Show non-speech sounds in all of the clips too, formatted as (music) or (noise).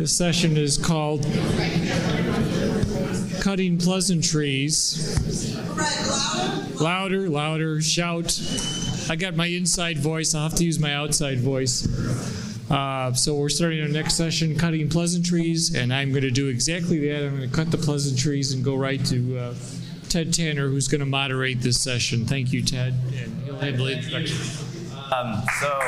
This session is called Cutting Pleasantries. Louder, louder, shout. I got my inside voice. I'll have to use my outside voice. Uh, so we're starting our next session, Cutting Pleasantries, and I'm going to do exactly that. I'm going to cut the pleasantries and go right to uh, Ted Tanner, who's going to moderate this session. Thank you, Ted. And he'll handle the introduction. Um, so,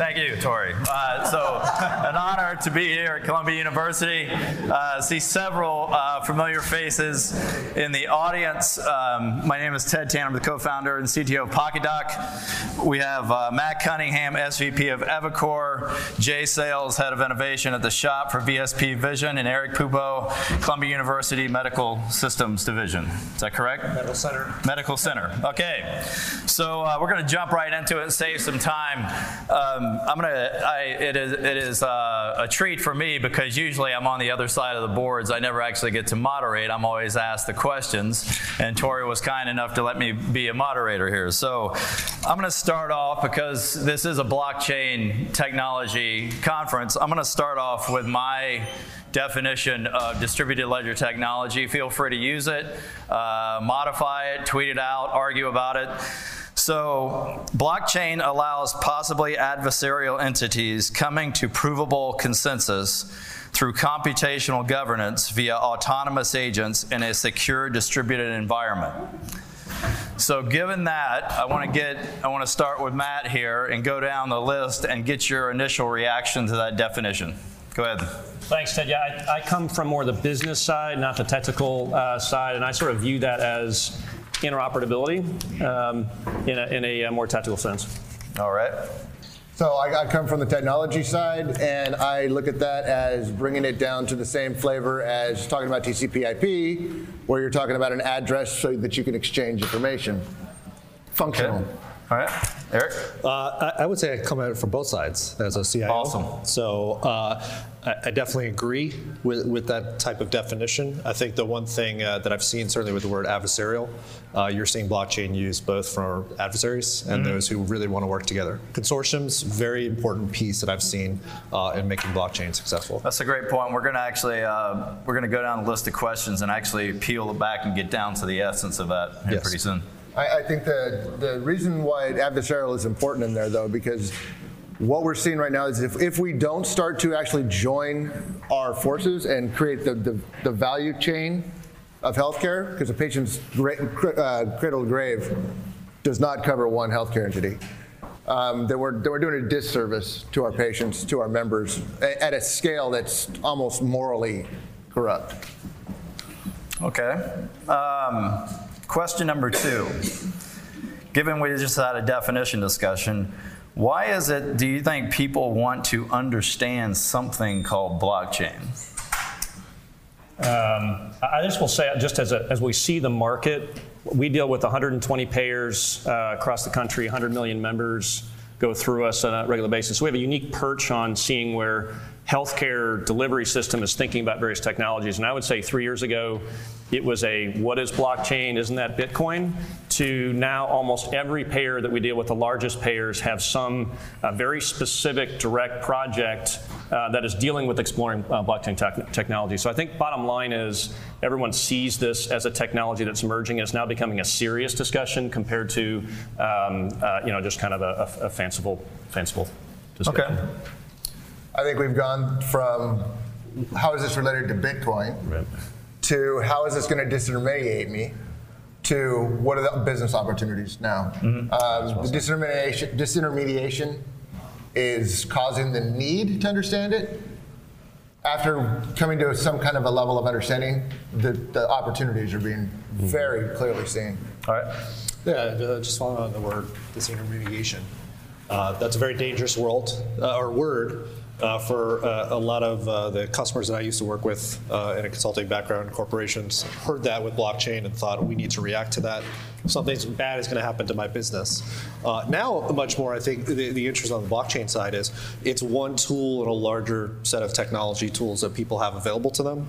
thank you, Tori. Uh, so, an honor to be here at Columbia University. Uh, see several uh, familiar faces in the audience. Um, my name is Ted Tanner. I'm the co-founder and CTO of PokitDok. We have uh, Matt Cunningham, SVP of Evicore, Jay Sales, Head of Innovation at the shop for VSP Vision, and Erik Pupo, Columbia University Medical Systems Division. Is that correct? Medical Center. Medical Center. Okay, so uh, we're going to jump right into it and save some time. Um, I'm gonna. I, it is. It is uh, a treat for me because usually I'm on the other side of the boards. I never actually get to moderate. I'm always asked the questions, and Tori was kind enough to let me be a moderator here. So I'm going to start off because this is a blockchain technology conference. I'm going to start off with my definition of distributed ledger technology. Feel free to use it, uh, modify it, tweet it out, argue about it. So, blockchain allows possibly adversarial entities coming to provable consensus through computational governance via autonomous agents in a secure distributed environment. So, given that, I want to get I want to start with Matt here and go down the list and get your initial reaction to that definition. Go ahead. Thanks, Ted. Yeah, I, I come from more the business side, not the technical uh, side, and I sort of view that as interoperability um, in, a, in a more technical sense. All right. So I, I, come from the technology side, and I look at that as bringing it down to the same flavor as talking about TCP/IP, where you're talking about an address so that you can exchange information. Functional. Okay. All right, Erik. Uh, I, I, would say I come at it from both sides as a CIO. Awesome. So uh, I, I, definitely agree with, with that type of definition. I think the one thing uh, that I've seen, certainly with the word adversarial, uh, you're seeing blockchain used both for adversaries and mm-hmm. those who really want to work together. Consortiums, very important piece that I've seen uh, in making blockchain successful. That's a great point. We're going to actually uh, we're going to go down the list of questions and actually peel it back and get down to the essence of that yes. pretty soon. I, I think the, the reason why adversarial is important in there, though, because what we're seeing right now is if, if we don't start to actually join our forces and create the, the, the value chain of healthcare, because a patient's uh, cradle to grave does not cover one healthcare entity, um, then, we're, then we're doing a disservice to our patients, to our members, at a scale that's almost morally corrupt. Okay. Um, Question number two. Given we just had a definition discussion, why is it, do you think people want to understand something called blockchain? Um, I just will say, just as, a, as we see the market, we deal with 120 payers uh, across the country, 100 million members go through us on a regular basis. So we have a unique perch on seeing where healthcare delivery system is thinking about various technologies. And I would say three years ago, it was a what is blockchain? Isn't that Bitcoin? To now almost every payer that we deal with, the largest payers, have some uh, very specific direct project uh, that is dealing with exploring uh, blockchain te- technology. So I think bottom line is everyone sees this as a technology that's emerging. It's now becoming a serious discussion compared to um, uh, you know just kind of a, a, a fanciful fanciful discussion. Okay. I think we've gone from how is this related to Bitcoin right. To how is this going to disintermediate me to what are the business opportunities now. Mm-hmm. Um, the disintermediation, disintermediation is causing the need to understand it. After coming to some kind of a level of understanding, the, the opportunities are being mm-hmm. very clearly seen. All right. Yeah, uh, just following on the word disintermediation. Uh, that's a very dangerous world uh, or word uh, for uh, a lot of uh, the customers that I used to work with uh, in a consulting background, corporations heard that with blockchain and thought we need to react to that. Something bad is going to happen to my business. Uh, now, much more, I think the, the interest on the blockchain side is it's one tool in a larger set of technology tools that people have available to them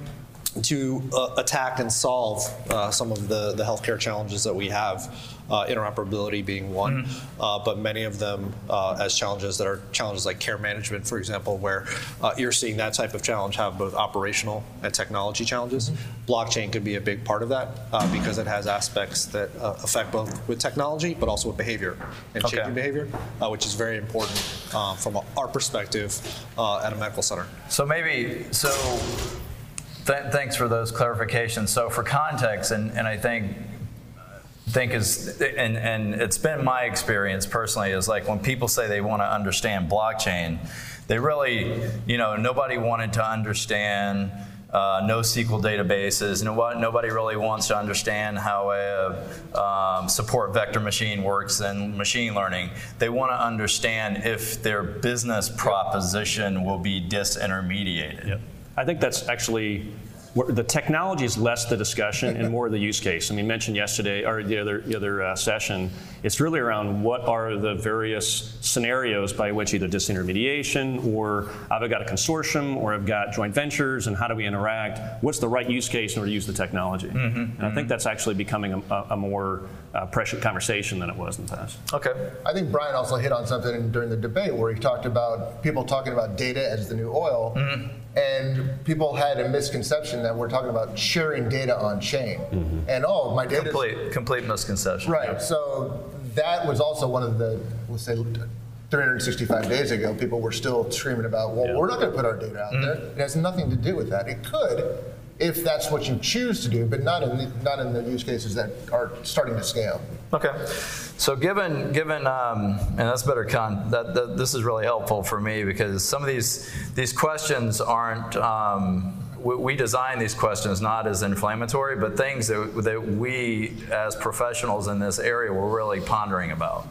to uh, attack and solve uh, some of the, the healthcare challenges that we have, uh, interoperability being one, uh, but many of them uh, as challenges that are challenges like care management, for example, where uh, you're seeing that type of challenge have both operational and technology challenges. Blockchain could be a big part of that uh, because it has aspects that uh, affect both with technology, but also with behavior and Okay. changing behavior, uh, which is very important uh, from our perspective uh, at a medical center. So maybe, so th- thanks for those clarifications. So for context, and, and I think think is and, and it's been my experience personally is like when people say they want to understand blockchain they really you know nobody wanted to understand uh, NoSQL databases. Nobody, nobody really wants to understand how a um, support vector machine works in machine learning. They want to understand if their business proposition will be disintermediated. I think that's actually the technology is less the discussion and more the use case. I mean, mentioned yesterday or the other the other uh, session, it's really around what are the various scenarios by which either disintermediation or I've got a consortium or I've got joint ventures and how do we interact? What's the right use case in order to use the technology? Mm-hmm, and I think mm-hmm. that's actually becoming a, a more uh, prescient conversation than it was in the past. Okay. I think Brian also hit on something during the debate where he talked about people talking about data as the new oil, mm-hmm. and people had a misconception that we're talking about sharing data on chain, and oh, my data. Complete, complete misconception. Right. So that was also one of the, we'll say, 365 days ago, people were still screaming about, well, we're not going to put our data out there. It has nothing to do with that. It could, if that's what you choose to do, but not in the, not in the use cases that are starting to scale. Okay. So given given um, and that's better con that, that this is really helpful for me because some of these these questions aren't. Um, we, design these questions not as inflammatory, but things that, that we as professionals in this area were really pondering about.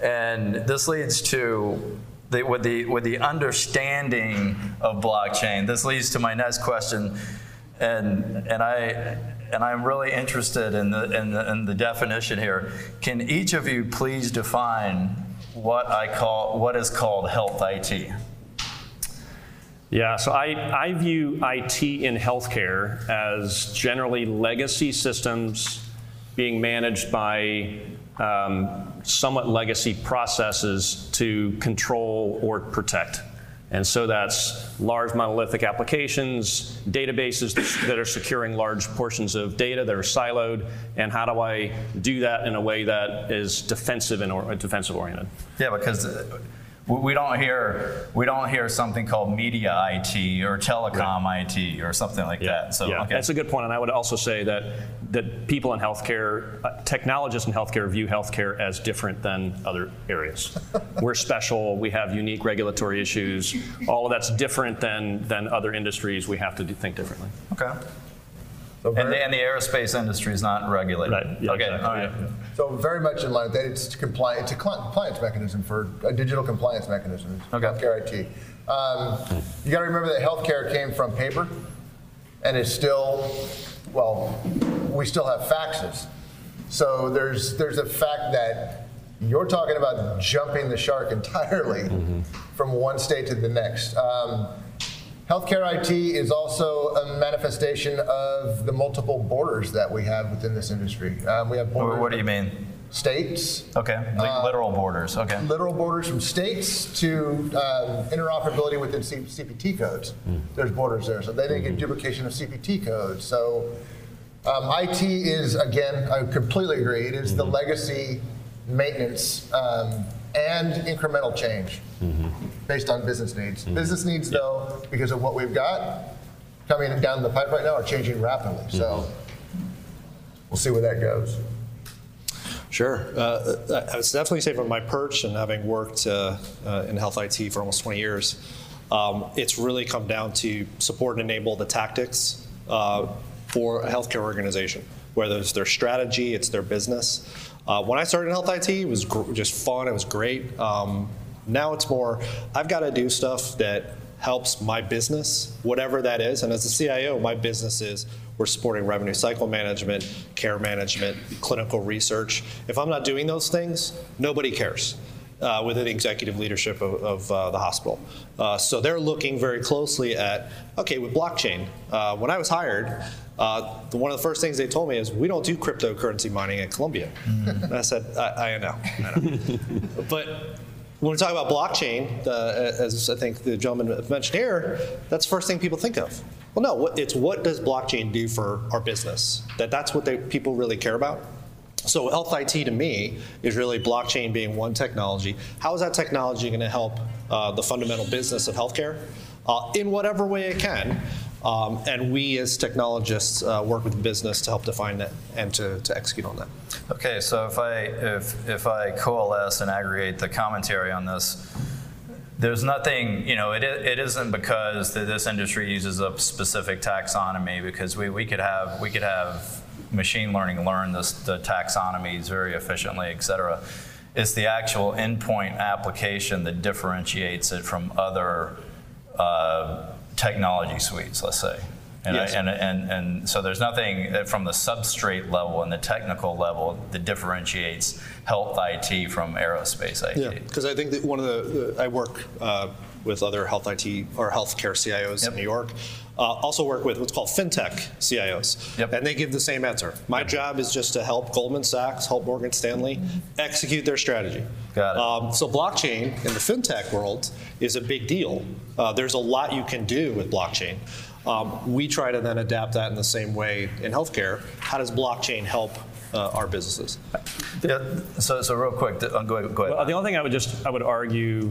And this leads to the, with the with the understanding of blockchain. This leads to my next question, and and I and I'm really interested in the, in the in the definition here. Can each of you please define what I call what is called health IT? Yeah, so I, I view IT in healthcare as generally legacy systems being managed by um, somewhat legacy processes to control or protect. And so that's large monolithic applications, databases that are securing large portions of data that are siloed, and how do I do that in a way that is defensive and or, defensive oriented? Yeah, because uh, we we don't hear we don't hear something called media IT or telecom IT or something like that. So yeah, okay. that's a good. And I would also say that that people in healthcare, uh, technologists in healthcare, view healthcare as different than other areas. (laughs) We're special. We have unique regulatory issues. All of that's different than than other industries. We have to do, think differently. okay. So And the, and the aerospace industry is not regulated. Right, yeah, okay. exactly, All right. yeah. so very much in line with that. It's compliant. It's a compliance mechanism for a digital compliance mechanism. Okay. Healthcare IT. Um, you got to remember that healthcare came from paper, and is still, well, we still have faxes. So there's there's a fact that you're talking about jumping the shark (laughs) entirely from one state to the next. Um, Healthcare IT is also a manifestation of the multiple borders that we have within this industry. Um, we have borders what do you mean? states, Okay. Like literal borders. Okay. literal borders from states to um, interoperability within C- CPT codes. There's borders there, so they didn't get duplication of CPT codes. So um, IT is again, I completely agree. It is the legacy maintenance um, and incremental change based on business needs. Business needs, though, because of what we've got coming down the pipe right now, are changing rapidly. So we'll see where that goes. Sure. Uh, I would definitely say from my perch and having worked uh, uh, in health IT for almost 20 years, um, it's really come down to support and enable the tactics uh, for a healthcare organization, whether it's their strategy, it's their business. Uh, when I started in health IT, it was gr- just fun, it was great. Um, now it's more, I've got to do stuff that helps my business, whatever that is. And as a CIO, my business is we're supporting revenue cycle management, care management, clinical research. If I'm not doing those things, nobody cares. Uh, within the executive leadership of, of uh, the hospital. Uh, so they're looking very closely at, okay, with blockchain. Uh, when I was hired, uh, the, one of the first things they told me is, we don't do cryptocurrency mining at Columbia. And I said, I, I know, I know. (laughs) but when we talk about blockchain, uh, as I think the gentleman mentioned here, that's the first thing people think of. Well, no, it's what does blockchain do for our business? That that's what they, people really care about. So health IT to me is really blockchain being one technology. How is that technology going to help uh, the fundamental business of healthcare uh, in whatever way it can? Um, and we as technologists uh, work with business to help define that and to, to execute on that. Okay, so if I if if I coalesce and aggregate the commentary on this, there's nothing, you know, it, it isn't because this industry uses a specific taxonomy because we, we could have we could have machine learning learn this, the taxonomies very efficiently, et cetera. It's the actual endpoint application that differentiates it from other uh, technology suites, let's say. And, Yes. I, and, and, and so there's nothing from the substrate level and the technical level that differentiates health IT from aerospace IT. Yeah, because I think that one of the, the- I work uh, with other health IT or healthcare CIOs Yep. in New York. Uh, also work with what's called fintech CIOs, Yep. and they give the same answer. My job is just to help Goldman Sachs, help Morgan Stanley execute their strategy. Got it. Um, so blockchain in the fintech world is a big deal. Uh, there's a lot you can do with blockchain. Um, we try to then adapt that in the same way in healthcare. How does blockchain help uh, our businesses? Yeah, so, so real quick, uh, go ahead. Go ahead. Well, the only thing I would just I would argue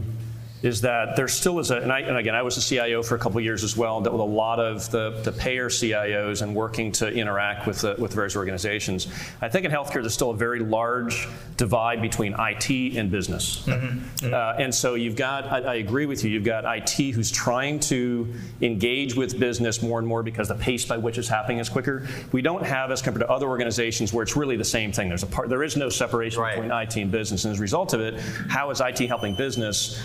is that there still is a, and, I, and again, I was a CIO for a couple of years as well, and dealt with a lot of the, the payer CIOs and working to interact with the, with various organizations. I think in healthcare, there's still a very large divide between IT and business. Uh, and so you've got, I, I agree with you, you've got IT who's trying to engage with business more and more because the pace by which it's happening is quicker. We don't have, as compared to other organizations, where it's really the same thing. There's a part, there is no separation Right. between IT and business. And as a result of it, how is IT helping business?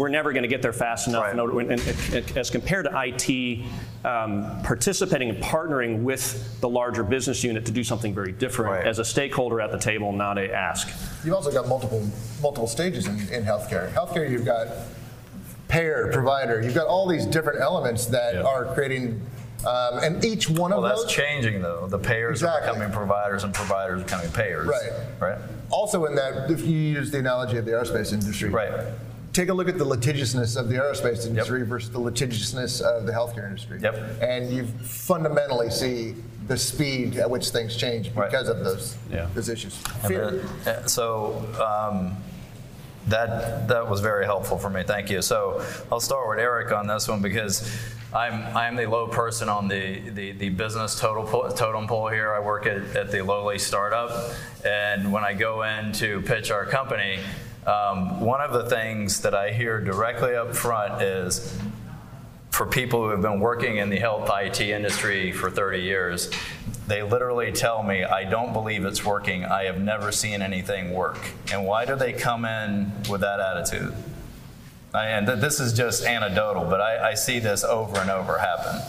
We're never going to get there fast enough. Right. in order- and- and- and as compared to IT um, participating and partnering with the larger business unit to do something very different Right. as a stakeholder at the table, not a ask. You've also got multiple multiple stages in, in healthcare. Healthcare, you've got payer, provider. You've got all these different elements that Yeah. are creating, um, and each one well, of those. Well, that's changing though. The payers are Exactly. becoming providers and providers are becoming payers. Right. Right. Also, in that, if you use the analogy of the aerospace industry, Right. Take a look at the litigiousness of the aerospace industry versus the litigiousness of the healthcare industry. Yep. And you fundamentally see the speed at which things change Right. because of those Yeah. those issues. The- uh, so um, that that was very helpful for me. Thank you. So I'll start with Erik on this one because I'm I'm the low person on the the, the business total po- totem pole here. I work at, at the lowly startup, and when I go in to pitch our company, um, one of the things that I hear directly up front is for people who have been working in the health IT industry for 30 years, they literally tell me, I don't believe it's working. I have never seen anything work. And why do they come in with that attitude? And th- this is just anecdotal, but I, I see this over and over happen.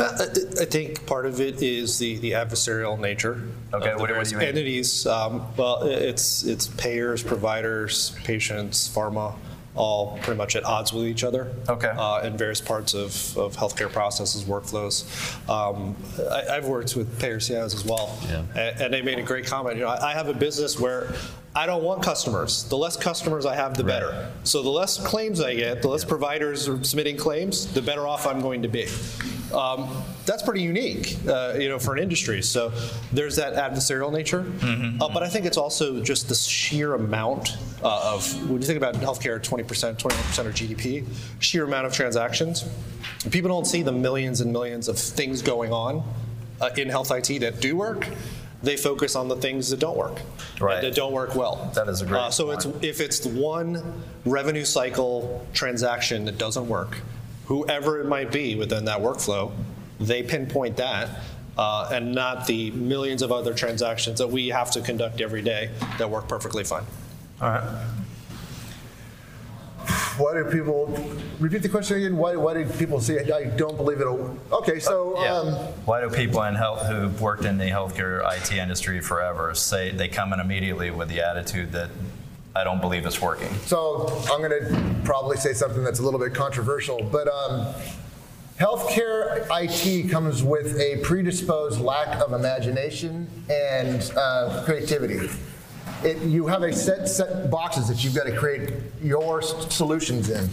Uh, I think part of it is the, the adversarial nature Okay, of the what do- what do you mean? entities. Um, well, it's it's payers, providers, patients, pharma, all pretty much at odds with each other. Okay. Uh, in various parts of, of healthcare processes, workflows. Um, I, I've worked with payer CIOs as well, Yeah. and, and they made a great comment. You know, I, I have a business where I don't want customers. The less customers I have, the better. So the less claims I get, the less providers are submitting claims, the better off I'm going to be. Um, that's pretty unique, uh, you know, for an industry. So there's that adversarial nature, uh, but I think it's also just the sheer amount uh, of when you think about healthcare, 20%, 21% of GDP, sheer amount of transactions. People don't see the millions and millions of things going on uh, in health IT that do work. They focus on the things that don't work, Right. that don't work well. That is a great Uh, so it's if it's the one revenue cycle transaction that doesn't work, whoever it might be within that workflow, they pinpoint that, uh, and not the millions of other transactions that we have to conduct every day that work perfectly fine. All right. Why do people repeat the question again? Why, why do people say I don't believe it'll? Okay, so Yeah. um, Why do people in health who've worked in the healthcare IT industry forever say they come in immediately with the attitude that I don't believe it's working. So I'm going to probably say something that's a little bit controversial, but um, healthcare IT comes with a predisposed lack of imagination and uh, creativity. It, you have a set set boxes that you've got to create your s- solutions in.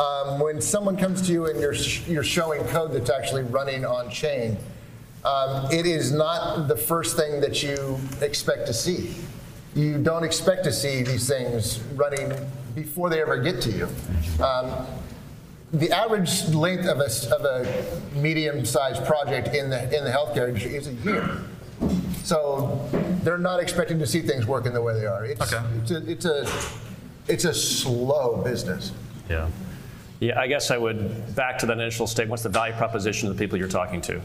Um, when someone comes to you and you're sh- you're showing code that's actually running on chain, um, it is not the first thing that you expect to see. You don't expect to see these things running before they ever get to you. Um, the average length of a, s- of a medium-sized project in the in the healthcare industry is a year. So they're not expecting to see things working the way they are. It's, Okay. it's a it's a it's a slow business. Yeah. Yeah, I guess I would, back to that initial statement, what's the value proposition of the people you're talking to?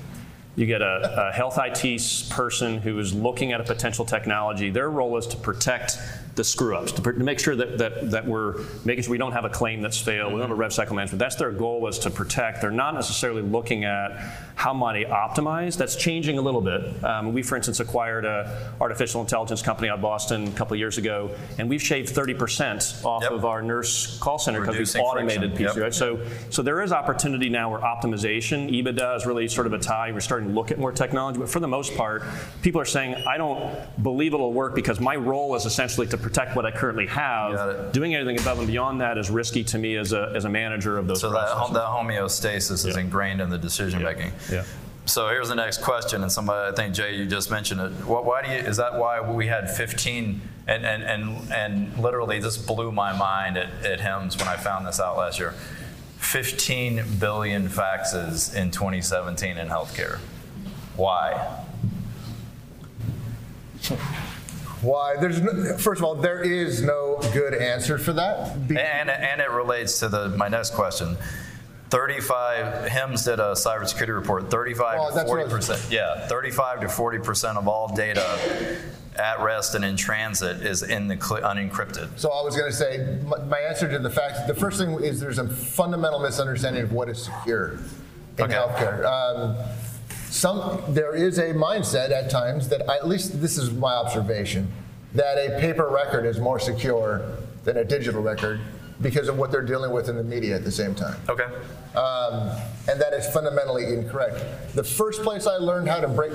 You get a, a health IT person who is looking at a potential technology. Their role is to protect the screw ups, to, to make sure that, that, that we're making sure we don't have a claim that's failed, we don't have a rev cycle management. That's their goal is to protect. They're not necessarily looking at how might I optimize. That's changing a little bit. Um, we, for instance, acquired a artificial intelligence company out of Boston a couple of years ago, and we've shaved 30% off Yep. of our nurse call center because we've automated pieces, yep. right? So, so there is opportunity now where optimization, EBITDA is really sort of a tie. We're starting to look at more technology, but for the most part, people are saying, I don't believe it'll work because my role is essentially to protect what I currently have. Doing anything above and beyond that is risky to me as a, as a manager of those So that, processes. hom- that homeostasis is ingrained in the decision making. Yeah. So here's the next question, and somebody, I think Jay, you just mentioned it. Wh- Why do you? Is that why we had 15? And and and and literally, this blew my mind at, at HIMSS when I found this out last year. 15 billion faxes in 2017 in healthcare. Why? Why? There's no, first of all, there is no good answer for that. Be- And and it relates to the my next question. 35 HIMSS did a cybersecurity report. 35 Well, to 40 percent. Yeah, 35 to 40 percent of all data at rest and in transit is in the cl- unencrypted. So I was going to say, my, my answer to the fact, the first thing is there's a fundamental misunderstanding of what is secure in Okay. healthcare. Um, some there is a mindset at times that I, at least this is my observation that a paper record is more secure than a digital record because of what they're dealing with in the media at the same time. Okay. Um, and that is fundamentally incorrect. The first place I learned how to break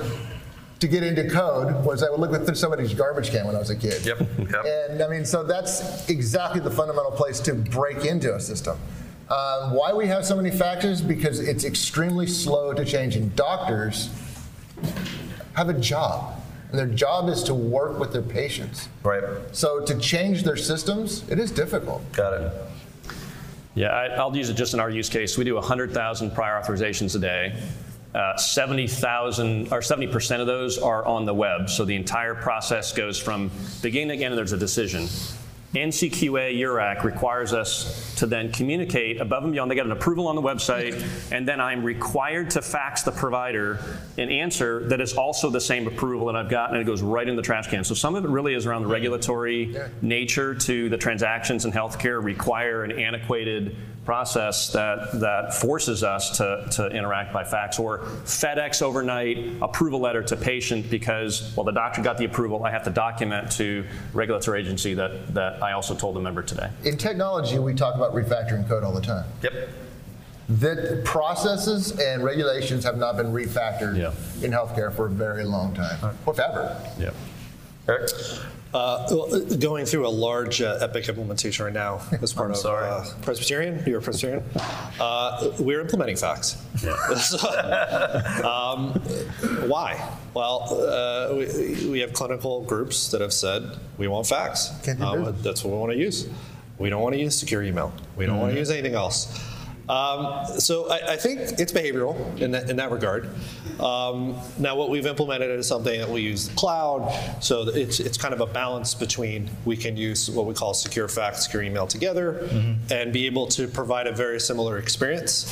to get into code was I would look through somebody's garbage can when I was a kid. Yep, yep. And I mean, so that's exactly the fundamental place to break into a system. Um, why we have so many factors? Because it's extremely slow to change. And doctors have a job, and their job is to work with their patients. Right. So to change their systems, it is difficult. Got it. Yeah, I, I'll use it just in our use case. We do 100,000 prior authorizations a day. Uh, 70,000 or 70% of those are on the web. So the entire process goes from beginning to end, and there's a decision. NCQA URAC requires us to then communicate above and beyond. They get an approval on the website, and then I'm required to fax the provider an answer that is also the same approval that I've gotten, and it goes right in the trash can. So some of it really is around the regulatory nature to the transactions in healthcare require an antiquated process that, that forces us to, to interact by fax or FedEx overnight approval letter to patient because, well, the doctor got the approval, I have to document to regulatory agency that, that I also told the member today. In technology, we talk about refactoring code all the time. Yep. that processes and regulations have not been refactored Yeah. in healthcare for a very long time, or if ever. Yeah. Erik? Uh, going through a large uh, Epic implementation right now as part of sorry. uh, Presbyterian. You're a Presbyterian. Uh, we're implementing fax. (laughs) So, um, why? Well, uh, we, we have clinical groups that have said we want fax. Can't do Uh, that's what we want to use. We don't want to use secure email. We don't want to use anything else. Um, so I, I think it's behavioral in that, in that regard. Um, now, what we've implemented is something that we use the cloud, so it's it's kind of a balance between we can use what we call secure fax, secure email together, and be able to provide a very similar experience.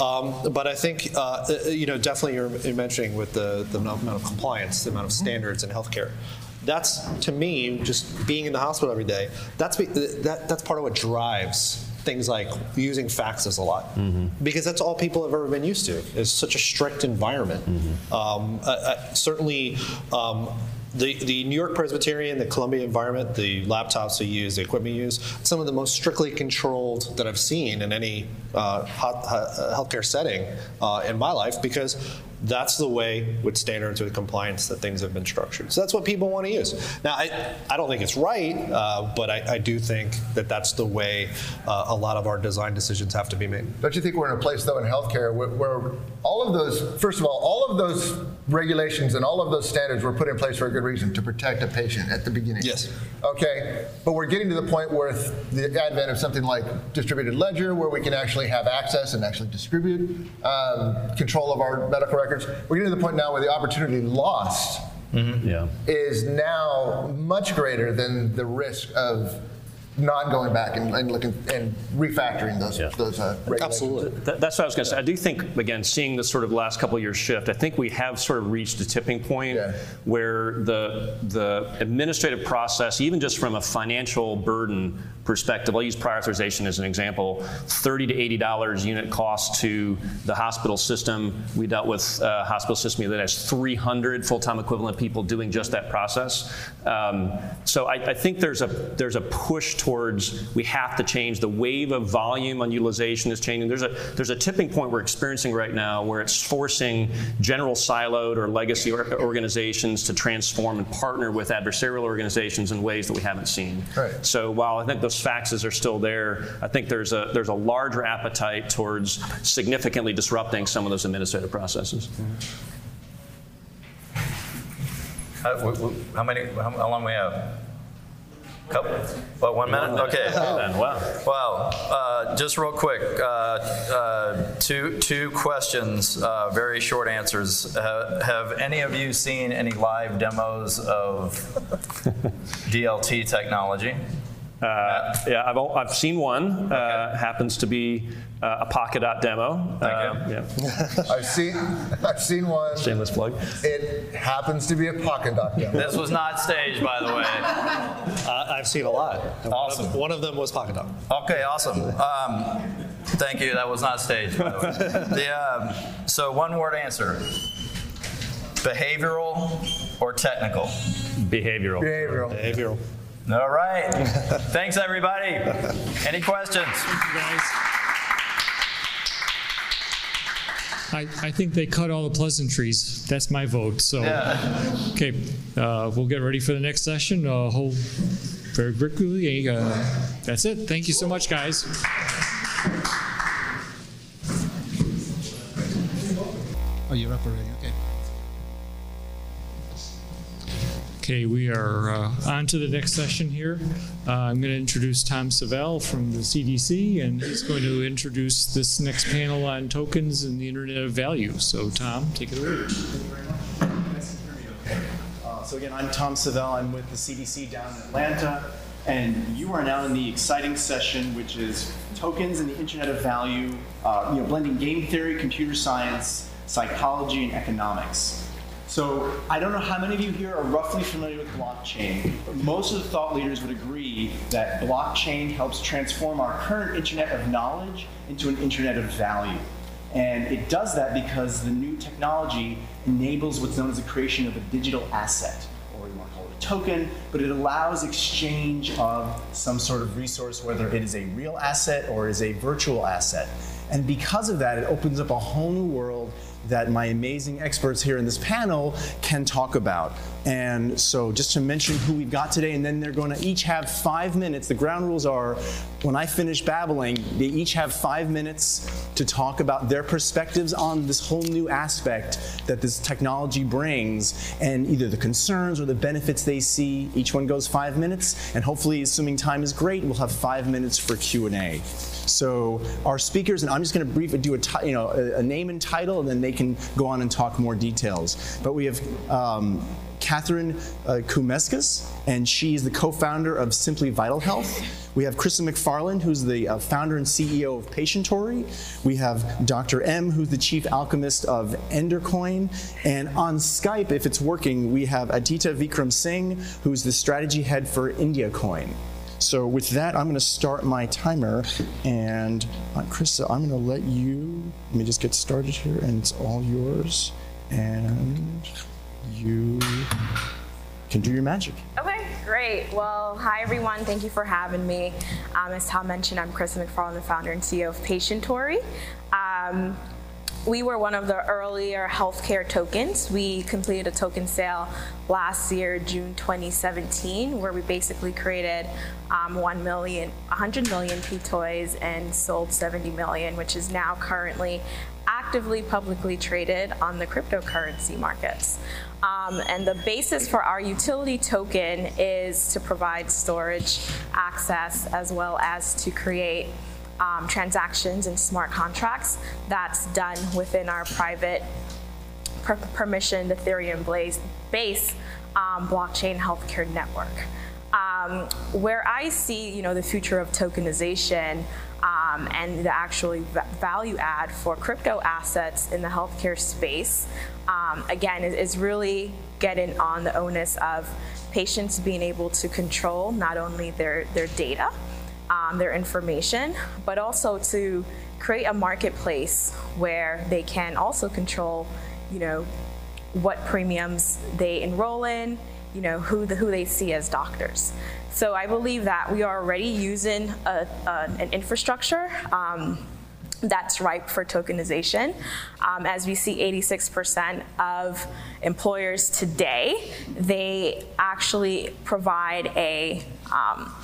Um, but I think uh, you know definitely you're, you're mentioning with the the amount of compliance, the amount of standards in healthcare that's to me just being in the hospital every day that's be- that, that's part of what drives things like using faxes a lot. Because that's all people have ever been used to. It's such a strict environment. Um, I, I, certainly um, the, the New York Presbyterian, the Columbia environment, the laptops we use, the equipment we use, some of the most strictly controlled that I've seen in any uh, hot, uh, healthcare setting uh, in my life because that's the way with standards with compliance that things have been structured. So that's what people want to use. Now, I, I don't think it's right, uh, but I, I, do think that that's the way uh, a lot of our design decisions have to be made. Don't you think we're in a place, though, in healthcare where, where all of those, first of all, all of those regulations and all of those standards were put in place for a good reason to protect a patient at the beginning? Yes. Okay, but we're getting to the point where the advent of something like distributed ledger, where we can actually have access and actually distribute um, control of our medical records records. We're getting to the point now where the opportunity lost mm-hmm. yeah. is now much greater than the risk of not going back and, and looking and refactoring those yeah. those uh, Absolutely, that, that's what I was going to say. I do think again, seeing the sort of last couple of years shift, I think we have sort of reached a tipping point yeah. where the the administrative process, even just from a financial burden perspective, I'll use prior authorization as an example. Thirty to eighty dollars unit cost to the hospital system. We dealt with a hospital system that has 300 full-time equivalent people doing just that process. Um, so I, I think there's a there's a push towards we have to change. The wave of volume on utilization is changing. There's a there's a tipping point we're experiencing right now where it's forcing general siloed or legacy organizations to transform and partner with adversarial organizations in ways that we haven't seen. Right. So while I think those faxes are still there, I think there's a there's a larger appetite towards significantly disrupting some of those administrative processes. Uh, how many? How, how long we have? Couple, what, one minute? Okay. Wow. Wow. Uh, just real quick, uh, uh, two, two questions, uh, very short answers. have any of you seen any live demos of (laughs) DLT technology? Uh, yeah, I've, I've seen one. Uh, happens to be uh, a PokitDok demo. Uh, yeah. (laughs) I've seen I've seen one. Shameless plug. It happens to be a Pocket PokitDok demo. This was not staged, by the way. (laughs) Uh, I've seen a lot. Awesome. One of, one of them was Pocket PokitDok. Okay, awesome. Um, thank you. That was not staged, by the way. (laughs) the, um, so one word answer. Behavioral or technical? Behavioral. Behavioral. Behavioral. All right. Thanks, everybody. Any questions? guys. I, I think they cut all the pleasantries. That's my vote. So, yeah. okay, uh, we'll get ready for the next session. Uh, hold very quickly. Uh, that's it. Thank you so much, guys. Oh, you're up already. Okay. Okay, we are uh, on to the next session here. Uh, I'm going to introduce Tom Savell from the CDC, and he's going to introduce this next panel on tokens and the Internet of Value. So, Tom, take it away. Thank you very much. Uh, so again, I'm Tom Savell. I'm with the CDC down in Atlanta, and you are now in the exciting session, which is tokens and the Internet of Value. Uh, you know, blending game theory, computer science, psychology, and economics. So I don't know how many of you here are roughly familiar with blockchain, but most of the thought leaders would agree that blockchain helps transform our current internet of knowledge into an internet of value. And it does that because the new technology enables what's known as the creation of a digital asset, or you want to call it a token, but it allows exchange of some sort of resource, whether it is a real asset or is a virtual asset. And because of that, it opens up a whole new world that my amazing experts here in this panel can talk about. And so, just to mention who we've got today, and then they're going to each have five minutes. The ground rules are when I finish babbling, they each have five minutes to talk about their perspectives on this whole new aspect that this technology brings, and either the concerns or the benefits they see. Each one goes five minutes, and hopefully, assuming time is great, we'll have five minutes for Q&A. So our speakers, and I'm just going to briefly do a, t- you know, a, a, name and title, and then they can go on and talk more details. But we have um, Catherine uh, Kuzmeskas, and she's the co-founder of Simply Vital Health. We have Chrissa McFarlane, who's the uh, founder and CEO of Patientory. We have Dr. M, who's the chief alchemist of Endercoin. And on Skype, if it's working, we have Aditya Vikram Singh, who's the strategy head for IndiaCoin. So with that, I'm going to start my timer. And uh, Krista, I'm going to let you, let me just get started here, and it's all yours. And you can do your magic. Okay, great. Well, hi everyone. Thank you for having me. Um, as Tom mentioned, I'm Chris McFarlane, the founder and CEO of Patientory. Um, we were one of the earlier healthcare tokens. We completed a token sale last year, June 2017, where we basically created um, 1 million, 100 million PTOYs and sold 70 million, which is now currently actively publicly traded on the cryptocurrency markets. Um, and the basis for our utility token is to provide storage access as well as to create um, transactions and smart contracts that's done within our private per- permissioned Ethereum Blaze base um, blockchain healthcare network. Um, where I see, you know, the future of tokenization um, and the actually value add for crypto assets in the healthcare space, um, again, is, is really getting on the onus of patients being able to control not only their, their data, um, their information, but also to create a marketplace where they can also control, you know, what premiums they enroll in, you know, who, the, who they see as doctors. So I believe that we are already using a, a, an infrastructure um, that's ripe for tokenization. Um, as we see 86% of employers today, they actually provide a um,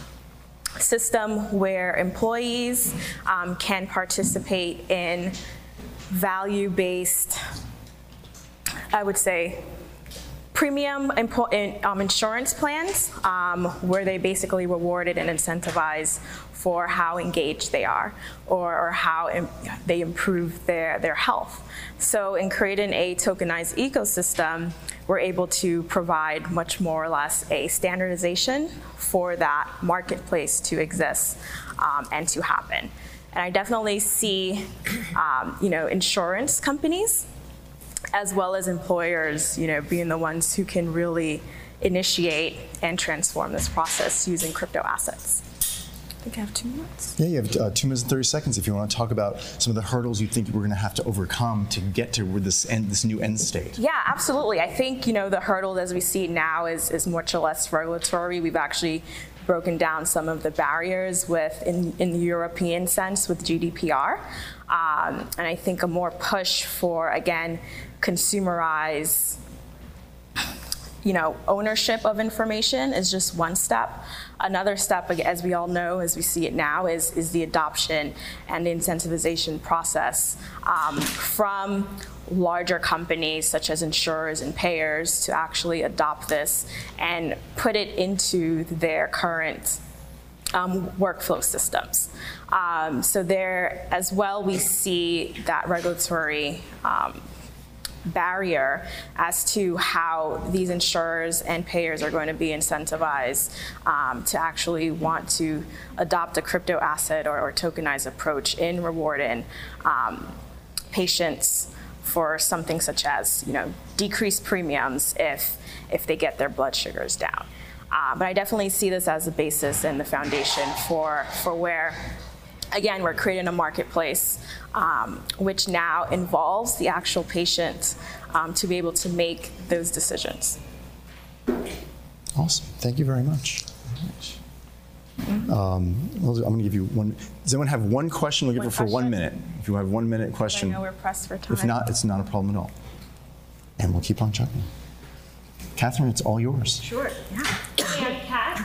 system where employees um, can participate in value-based, I would say, premium um, insurance plans um, where they basically rewarded and incentivized for how engaged they are or, or how Im- they improve their, their health. So, in creating a tokenized ecosystem, we're able to provide much more or less a standardization for that marketplace to exist um, and to happen. And I definitely see, um, you know, insurance companies as well as employers, you know, being the ones who can really initiate and transform this process using crypto assets. I think I have two minutes. Yeah, you have uh, two minutes and 30 seconds if you want to talk about some of the hurdles you think we're going to have to overcome to get to this end, this new end state. Yeah, absolutely. I think you know the hurdle as we see now is is much less regulatory. We've actually broken down some of the barriers with in, in the European sense with GDPR. Um, and I think a more push for again consumerize you know, ownership of information is just one step. Another step, as we all know, as we see it now, is, is the adoption and incentivization process um, from larger companies such as insurers and payers to actually adopt this and put it into their current um, workflow systems. Um, so there, as well, we see that regulatory um, barrier as to how these insurers and payers are going to be incentivized um, to actually want to adopt a crypto asset or, or tokenized approach in rewarding um, patients for something such as you know decreased premiums if if they get their blood sugars down. Uh, but I definitely see this as a basis and the foundation for for where again, we're creating a marketplace um, which now involves the actual patient um, to be able to make those decisions. Awesome. Thank you very much. Um, I'm going to give you one. Does anyone have one question? We'll give One it for one minute. If you have one minute question. I know we're pressed for time. If not, it's not a problem at all. And we'll keep on chugging. Catherine, it's all yours. Sure, yeah.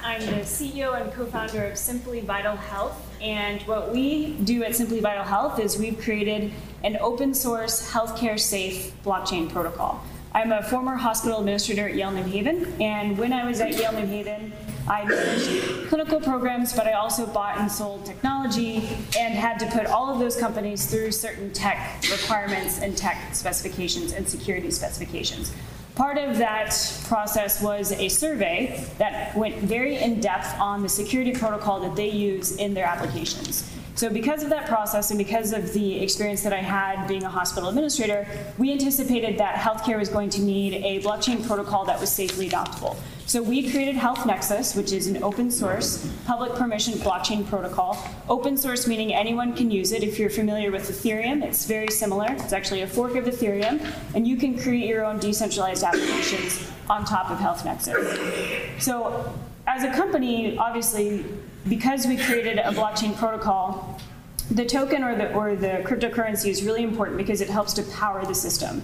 I'm the CEO and co-founder of Simply Vital Health. And what we do at Simply Vital Health is we've created an open source healthcare safe blockchain protocol. I'm a former hospital administrator at Yale New Haven. And when I was at Yale New Haven, I managed clinical programs, but I also bought and sold technology and had to put all of those companies through certain tech requirements and tech specifications and security specifications. Part of that process was a survey that went very in depth on the security protocol that they use in their applications. So, because of that process and because of the experience that I had being a hospital administrator, we anticipated that healthcare was going to need a blockchain protocol that was safely adoptable. So we created Health Nexus, which is an open source, public permission blockchain protocol. Open source meaning anyone can use it. If you're familiar with Ethereum, it's very similar. It's actually a fork of Ethereum, and you can create your own decentralized applications on top of Health Nexus. So as a company, obviously, because we created a blockchain protocol, the token or the, or the cryptocurrency is really important because it helps to power the system.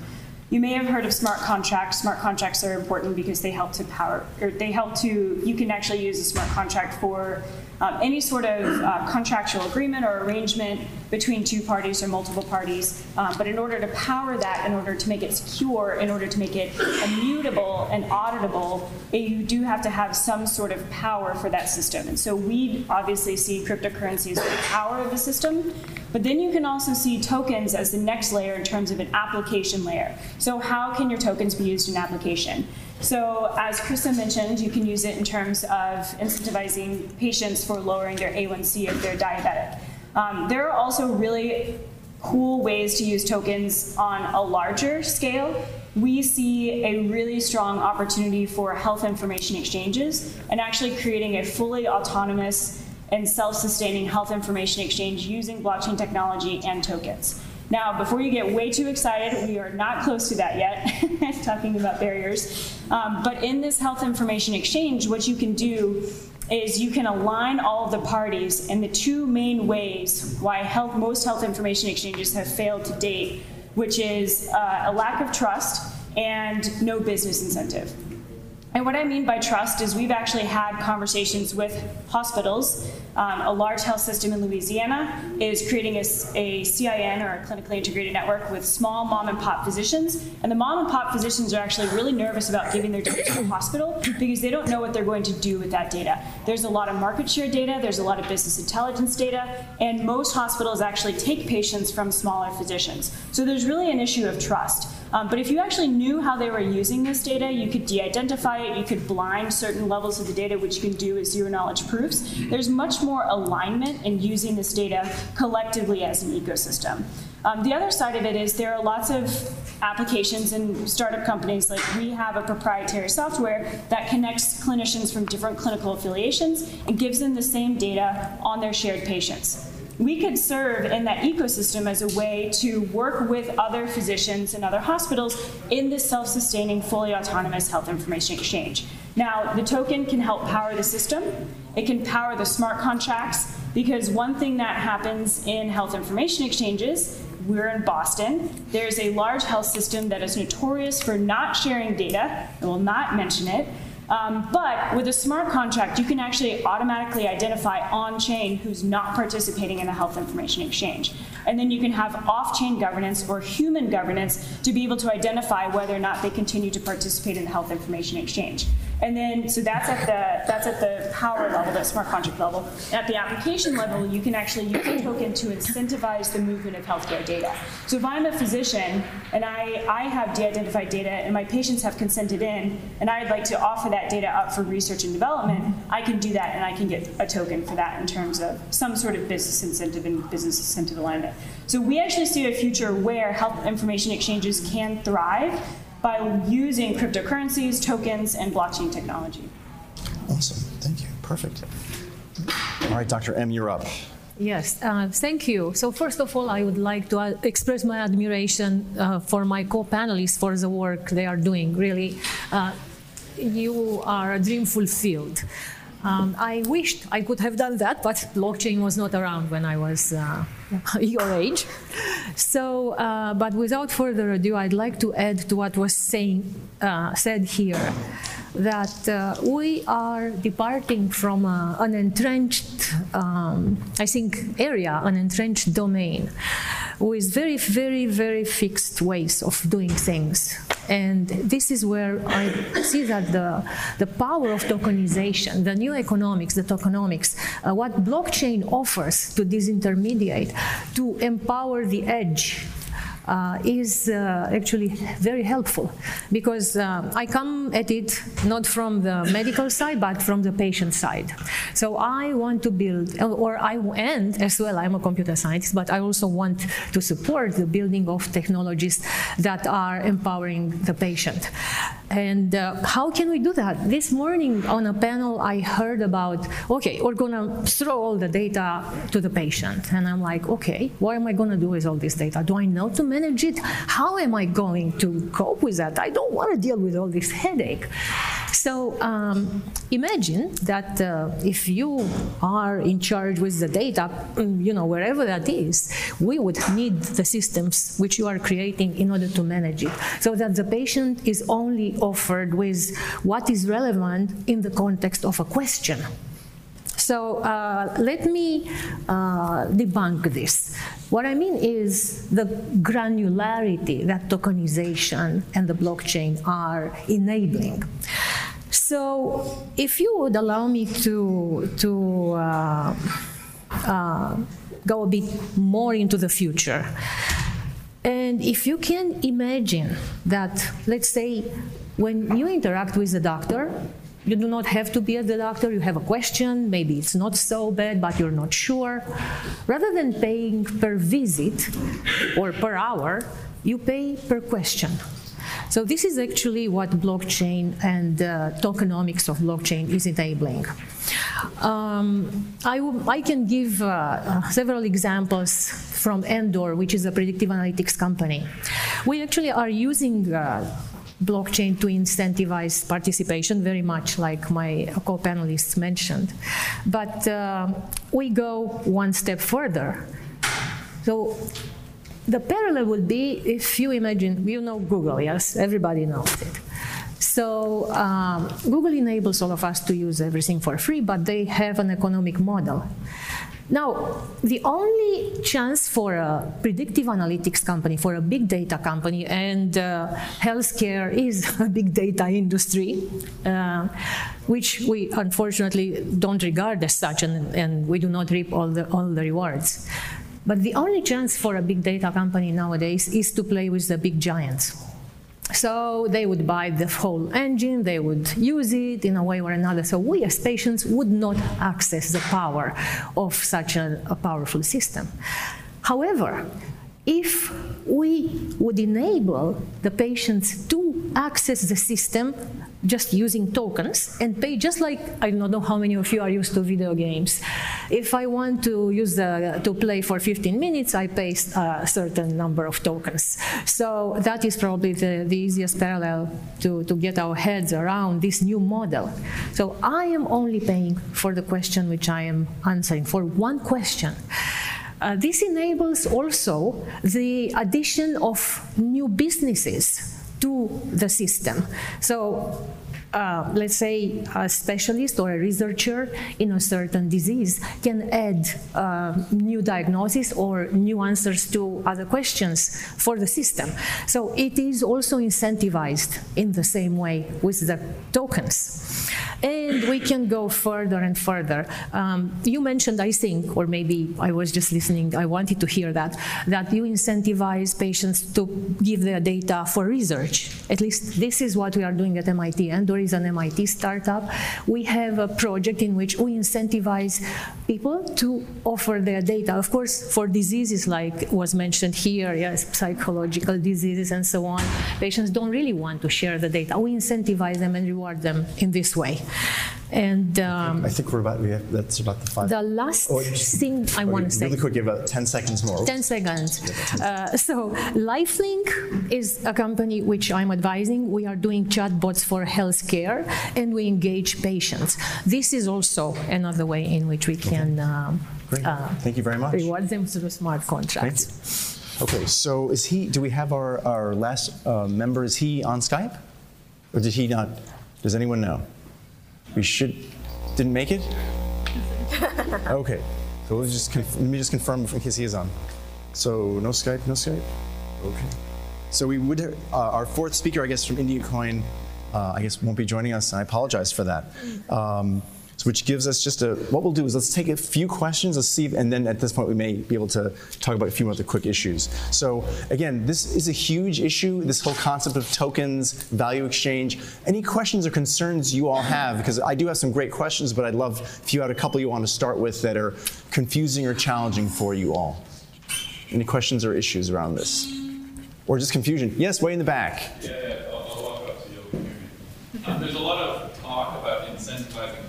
You may have heard of smart contracts. Smart contracts are important because they help to power, or they help to, you can actually use a smart contract for um, any sort of uh, contractual agreement or arrangement between two parties or multiple parties. Um, but in order to power that, in order to make it secure, in order to make it immutable and auditable, you do have to have some sort of power for that system. And so we obviously see cryptocurrency as the power of the system. But then you can also see tokens as the next layer in terms of an application layer. So how can your tokens be used in application? So as Krista mentioned, you can use it in terms of incentivizing patients for lowering their A1C if they're diabetic. Um, there are also really cool ways to use tokens on a larger scale. We see a really strong opportunity for health information exchanges and actually creating a fully autonomous and self-sustaining health information exchange using blockchain technology and tokens. Now, before you get way too excited, we are not close to that yet, (laughs) talking about barriers. Um, but in this health information exchange, what you can do is you can align all of the parties in the two main ways why health, most health information exchanges have failed to date, which is uh, a lack of trust and no business incentive. And what I mean by trust is we've actually had conversations with hospitals. Um, a large health system in Louisiana is creating a, a, CIN or a clinically integrated network with small mom and pop physicians. And the mom and pop physicians are actually really nervous about giving their data to the hospital because they don't know what they're going to do with that data. There's a lot of market share data, there's a lot of business intelligence data, and most hospitals actually take patients from smaller physicians. So there's really an issue of trust. Um, but if you actually knew how they were using this data, you could de-identify it, you could blind certain levels of the data, which you can do as zero knowledge proofs. There's much more alignment in using this data collectively as an ecosystem. Um, the other side of it is there are lots of applications and startup companies like we have a proprietary software that connects clinicians from different clinical affiliations and gives them the same data on their shared patients we could serve in that ecosystem as a way to work with other physicians and other hospitals in this self sustaining, fully autonomous health information exchange. Now, the token can help power the system, it can power the smart contracts, because one thing that happens in health information exchanges we're in Boston. There's a large health system that is notorious for not sharing data, I will not mention it, um, but with a smart contract, you can actually automatically identify on chain who's not participating in the health information exchange. And then you can have off chain governance or human governance to be able to identify whether or not they continue to participate in the health information exchange. And then, so that's at the that's at the power level, the smart contract level. At the application level, you can actually use a token to incentivize the movement of healthcare data. So if I'm a physician and I, I have de-identified data and my patients have consented in, and I'd like to offer that data up for research and development, I can do that and I can get a token for that in terms of some sort of business incentive and business incentive alignment. So we actually see a future where health information exchanges can thrive by using cryptocurrencies, tokens, and blockchain technology. Awesome. Thank you. Perfect. All right, Dr. M, you're up. Yes, uh, thank you. So first of all, I would like to uh, express my admiration uh, for my co-panelists for the work they are doing. Really, uh, you are a dream fulfilled. Um, I wished I could have done that, but blockchain was not around when I was uh, (laughs) your age. So, uh, but without further ado, I'd like to add to what was saying, uh, said here that uh, we are departing from uh, an entrenched, um, I think, area, an entrenched domain with very, very, very fixed ways of doing things. And this is where I see that the, the power of tokenization, the new economics, the tokenomics, uh, what blockchain offers to disintermediate, to empower the edge is uh, actually very helpful because uh, I come at it not from the medical side but from the patient side. So I want to build, or I and as well, I'm a computer scientist, but I also want to support the building of technologies that are empowering the patient. And uh, how can we do that? This morning on a panel, I heard about, okay, we're going to throw all the data to the patient. And I'm like, okay, what am I going to do with all this data? Do I know to manage it? How am I going to cope with that? I don't want to deal with all this headache. So um, imagine that uh, if you are in charge with the data, mm, you know, wherever that is, we would need the systems which you are creating in order to manage it, so that the patient is only offered with what is relevant in the context of a question. So uh, let me uh, debunk this. What I mean is the granularity that tokenization and the blockchain are enabling. So if you would allow me to, to uh, uh go a bit more into the future, and if you can imagine that, let's say, when you interact with the doctor, you do not have to be at the doctor, you have a question, maybe it's not so bad, but you're not sure. Rather than paying per visit or per hour, you pay per question. So this is actually what blockchain and uh, tokenomics of blockchain is enabling. Um, I, can give uh, several examples from Endor, which is a predictive analytics company. We actually are using uh, blockchain to incentivize participation, very much like my co-panelists mentioned. But uh, we go one step further. So the parallel would be if you imagine, you know Google, yes? Everybody knows it. So um, Google enables all of us to use everything for free, but they have an economic model. Now, the only chance for a predictive analytics company, for a big data company, and uh, healthcare is (laughs) a big data industry, uh, which we unfortunately don't regard as such, and, and we do not reap all the, all the rewards. But the only chance for a big data company nowadays is to play with the big giants. So they would buy the whole engine, they would use it in a way or another. So we as patients would not access the power of such a, a powerful system. However, if we would enable the patients to access the system just using tokens and pay just like I don't know how many of you are used to video games. If I want to use the, to play for 15 minutes, I pay a certain number of tokens. So that is probably the, the easiest parallel to, to get our heads around this new model. So I am only paying for the question which I am answering, for one question. Uh, this enables also the addition of new businesses to the system. So uh, let's say a specialist or a researcher in a certain disease can add uh, new diagnosis or new answers to other questions for the system. So it is also incentivized in the same way with the tokens. And we can go further and further. Um, you mentioned, I think, or maybe I was just listening, I wanted to hear that, that you incentivize patients to give their data for research. At least this is what we are doing at MIT. And is an MIT startup. We have a project in which we incentivize people to offer their data. Of course, for diseases like was mentioned here, yes, psychological diseases and so on, patients don't really want to share the data. We incentivize them and reward them in this way. And um, I think we're about, we have, that's about the five. The last oh, thing I want to say. Really quick, give about 10 seconds more. 10 seconds. Uh, so LifeLink is a company which I'm advising. We are doing chatbots for healthcare and we engage patients. This is also another way in which we can um, uh, Thank you very much. reward them through smart contracts. Okay, so is he, do we have our, our last uh, member, is he on Skype? Or did he not? Does anyone know? We should, didn't make it? (laughs) Okay, so just conf- let me just confirm in case he is on. So no Skype, no Skype? Okay. So we would, uh, our fourth speaker, I guess, from India Coin, uh, I guess won't be joining us, and I apologize for that. Um, so which gives us just a, what we'll do is let's take a few questions, let's see, and then at this point we may be able to talk about a few other quick issues. So again, this is a huge issue, this whole concept of tokens, value exchange. Any questions or concerns you all have, because I do have some great questions, but I'd love if you had a couple you want to start with that are confusing or challenging for you all. Any questions or issues around this? Or just confusion? Yes, way in the back. Yeah, yeah. I'll, I'll walk up to you. Um, there's a lot of talk about incentivizing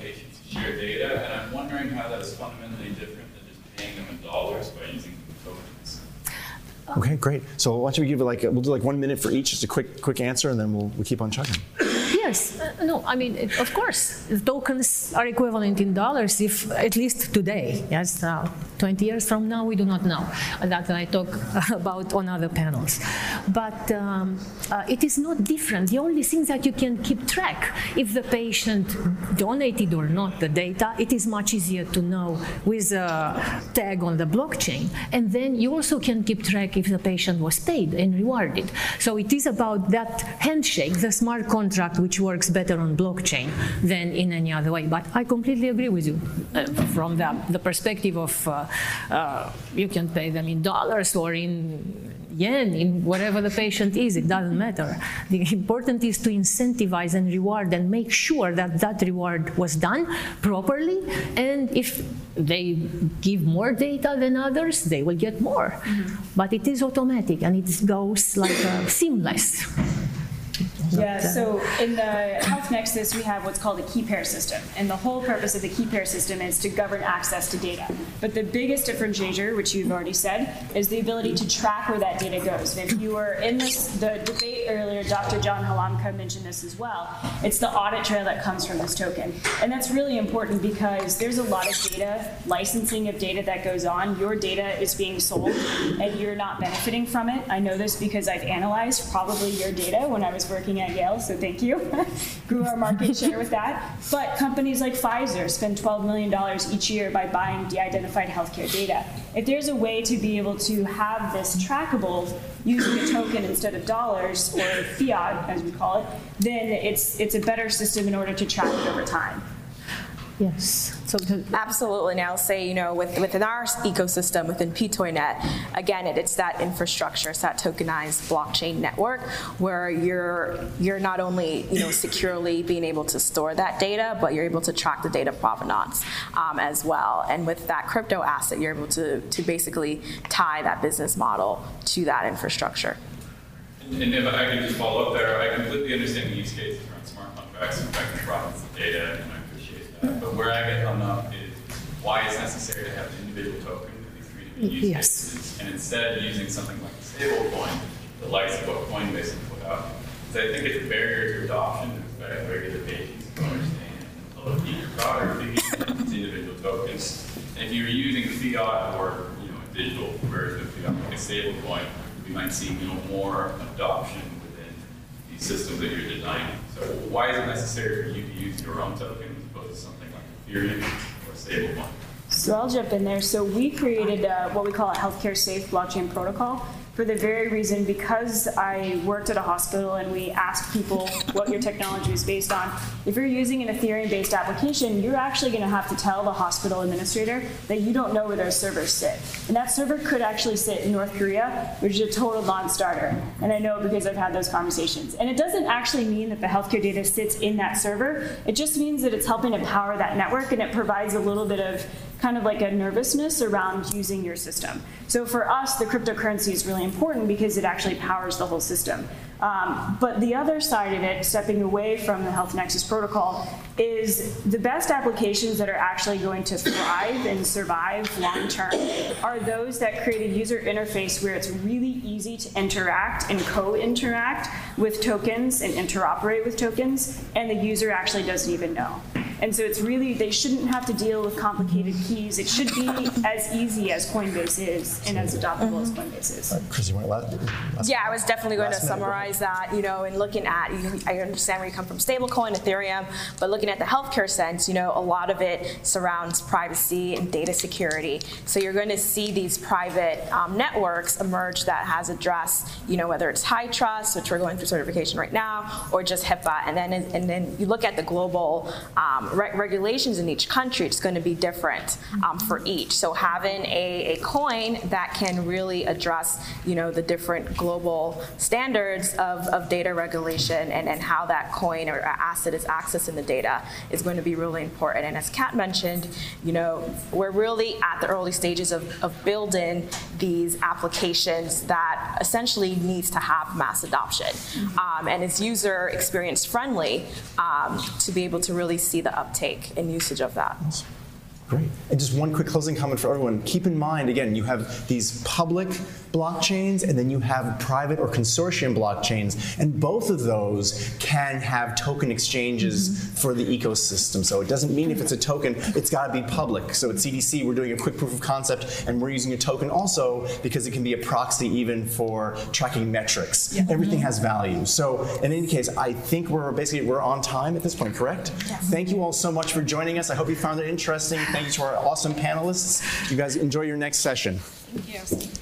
share data, and I'm wondering how that is fundamentally different than just paying them in dollars by using tokens. Okay, great. So why don't we give it like, we'll do like one minute for each, just a quick, quick answer, and then we'll, we'll keep on chugging. Uh, no, I mean, it- of course, tokens are equivalent in dollars if, at least today, yes, uh, 20 years from now, we do not know. That I talk (laughs) about on other panels. But um, uh, it is not different. The only thing that you can keep track, if the patient donated or not the data, it is much easier to know with a tag on the blockchain. And then you also can keep track if the patient was paid and rewarded. So it is about that handshake, the smart contract, which works better on blockchain than in any other way. But I completely agree with you uh, from the, the perspective of uh, uh, you can pay them in dollars or in yen, in whatever the patient is, it doesn't matter. The important is to incentivize and reward and make sure that that reward was done properly. And if they give more data than others, they will get more. But it is automatic and it goes like uh, seamless. Yeah, so in the Health Nexus, we have what's called a key pair system. And the whole purpose of the key pair system is to govern access to data. But the biggest differentiator, which you've already said, is the ability to track where that data goes. And if you were in this, the debate earlier, Dr. John Halamka mentioned this as well. It's the audit trail that comes from this token. And that's really important because there's a lot of data, licensing of data that goes on. Your data is being sold and you're not benefiting from it. I know this because I've analyzed probably your data when I was working at Yale, so thank you. (laughs) Grew our market share with that. But companies like Pfizer spend $12 million each year by buying de identified healthcare data. If there's a way to be able to have this trackable using a token instead of dollars or fiat, as we call it, then it's, it's a better system in order to track it over time. Yes. So Absolutely. Now, say, you know, with, within our ecosystem, within PTOYNet, again, it, it's that infrastructure, it's that tokenized blockchain network where you're, you're not only, you know, securely being able to store that data, but you're able to track the data provenance um, as well. And with that crypto asset, you're able to, to basically tie that business model to that infrastructure. And if I could just follow up there, I completely understand the use cases around smart contracts and tracking provenance of data, and I appreciate that. But where I get hung up um, is why it's necessary to have an individual token for these three different use Yes. cases, and instead using something like a stable coin, the likes of what Coinbase has put out. Because I think it's a barrier to adoption to expect regular patients to understand a little deeper product, these individual tokens. And if you're using fiat or you know a digital version of fiat, like a stable coin, we might see you know more adoption within these systems that you're designing. So why is it necessary for you to use your own token as opposed to or? So I'll jump in there. So we created uh, what we call a healthcare safe blockchain protocol for the very reason because I worked at a hospital and we asked people what your technology is based on. If you're using an Ethereum based application, you're actually going to have to tell the hospital administrator that you don't know where those servers sit. And that server could actually sit in North Korea, which is a total non starter. And I know because I've had those conversations. And it doesn't actually mean that the healthcare data sits in that server, it just means that it's helping to power that network and it provides a little bit of kind of like a nervousness around using your system. So for us, the cryptocurrency is really important because it actually powers the whole system. Um, but the other side of it, stepping away from the Health Nexus protocol, is the best applications that are actually going to thrive and survive long term are those that create a user interface where it's really easy to interact and co interact with tokens and interoperate with tokens, and the user actually doesn't even know. And so it's really, they shouldn't have to deal with complicated keys. It should be as easy as Coinbase is and as adoptable as Coinbase is. Chris, you want last? last Yeah, I was definitely going to last minute, summarize that, you know, and looking at, you- I understand where you come from, stablecoin, Ethereum, but looking at the healthcare sense, you know, a lot of it surrounds privacy and data security. So you're going to see these private um, networks emerge that has addressed, you know, whether it's HITRUST, which we're going through certification right now, or just HIPAA. And then, and then you look at the global um, re- regulations in each country, it's going to be different um, for each. So having a, a coin that can really address, you know, the different global standards of, of data regulation and, and how that coin or asset is accessing the data is going to be really important. And as Kat mentioned, you know, we're really at the early stages of, of building these applications that essentially needs to have mass adoption. Um, and it's user experience friendly um, to be able to really see the uptake and usage of that. Great. And just one quick closing comment for everyone. Keep in mind, again, you have these public blockchains and then you have private or consortium blockchains. And both of those can have token exchanges mm-hmm. for the ecosystem. So it doesn't mean if it's a token, it's got to be public. So at CDC, we're doing a quick proof of concept and we're using a token also because it can be a proxy even for tracking metrics. Mm-hmm. Everything has value. So in any case, I think we're basically we're on time at this point, correct? Thank you all so much for joining us. I hope you found it interesting. Thank you to our awesome panelists. You guys enjoy your next session. Thank you.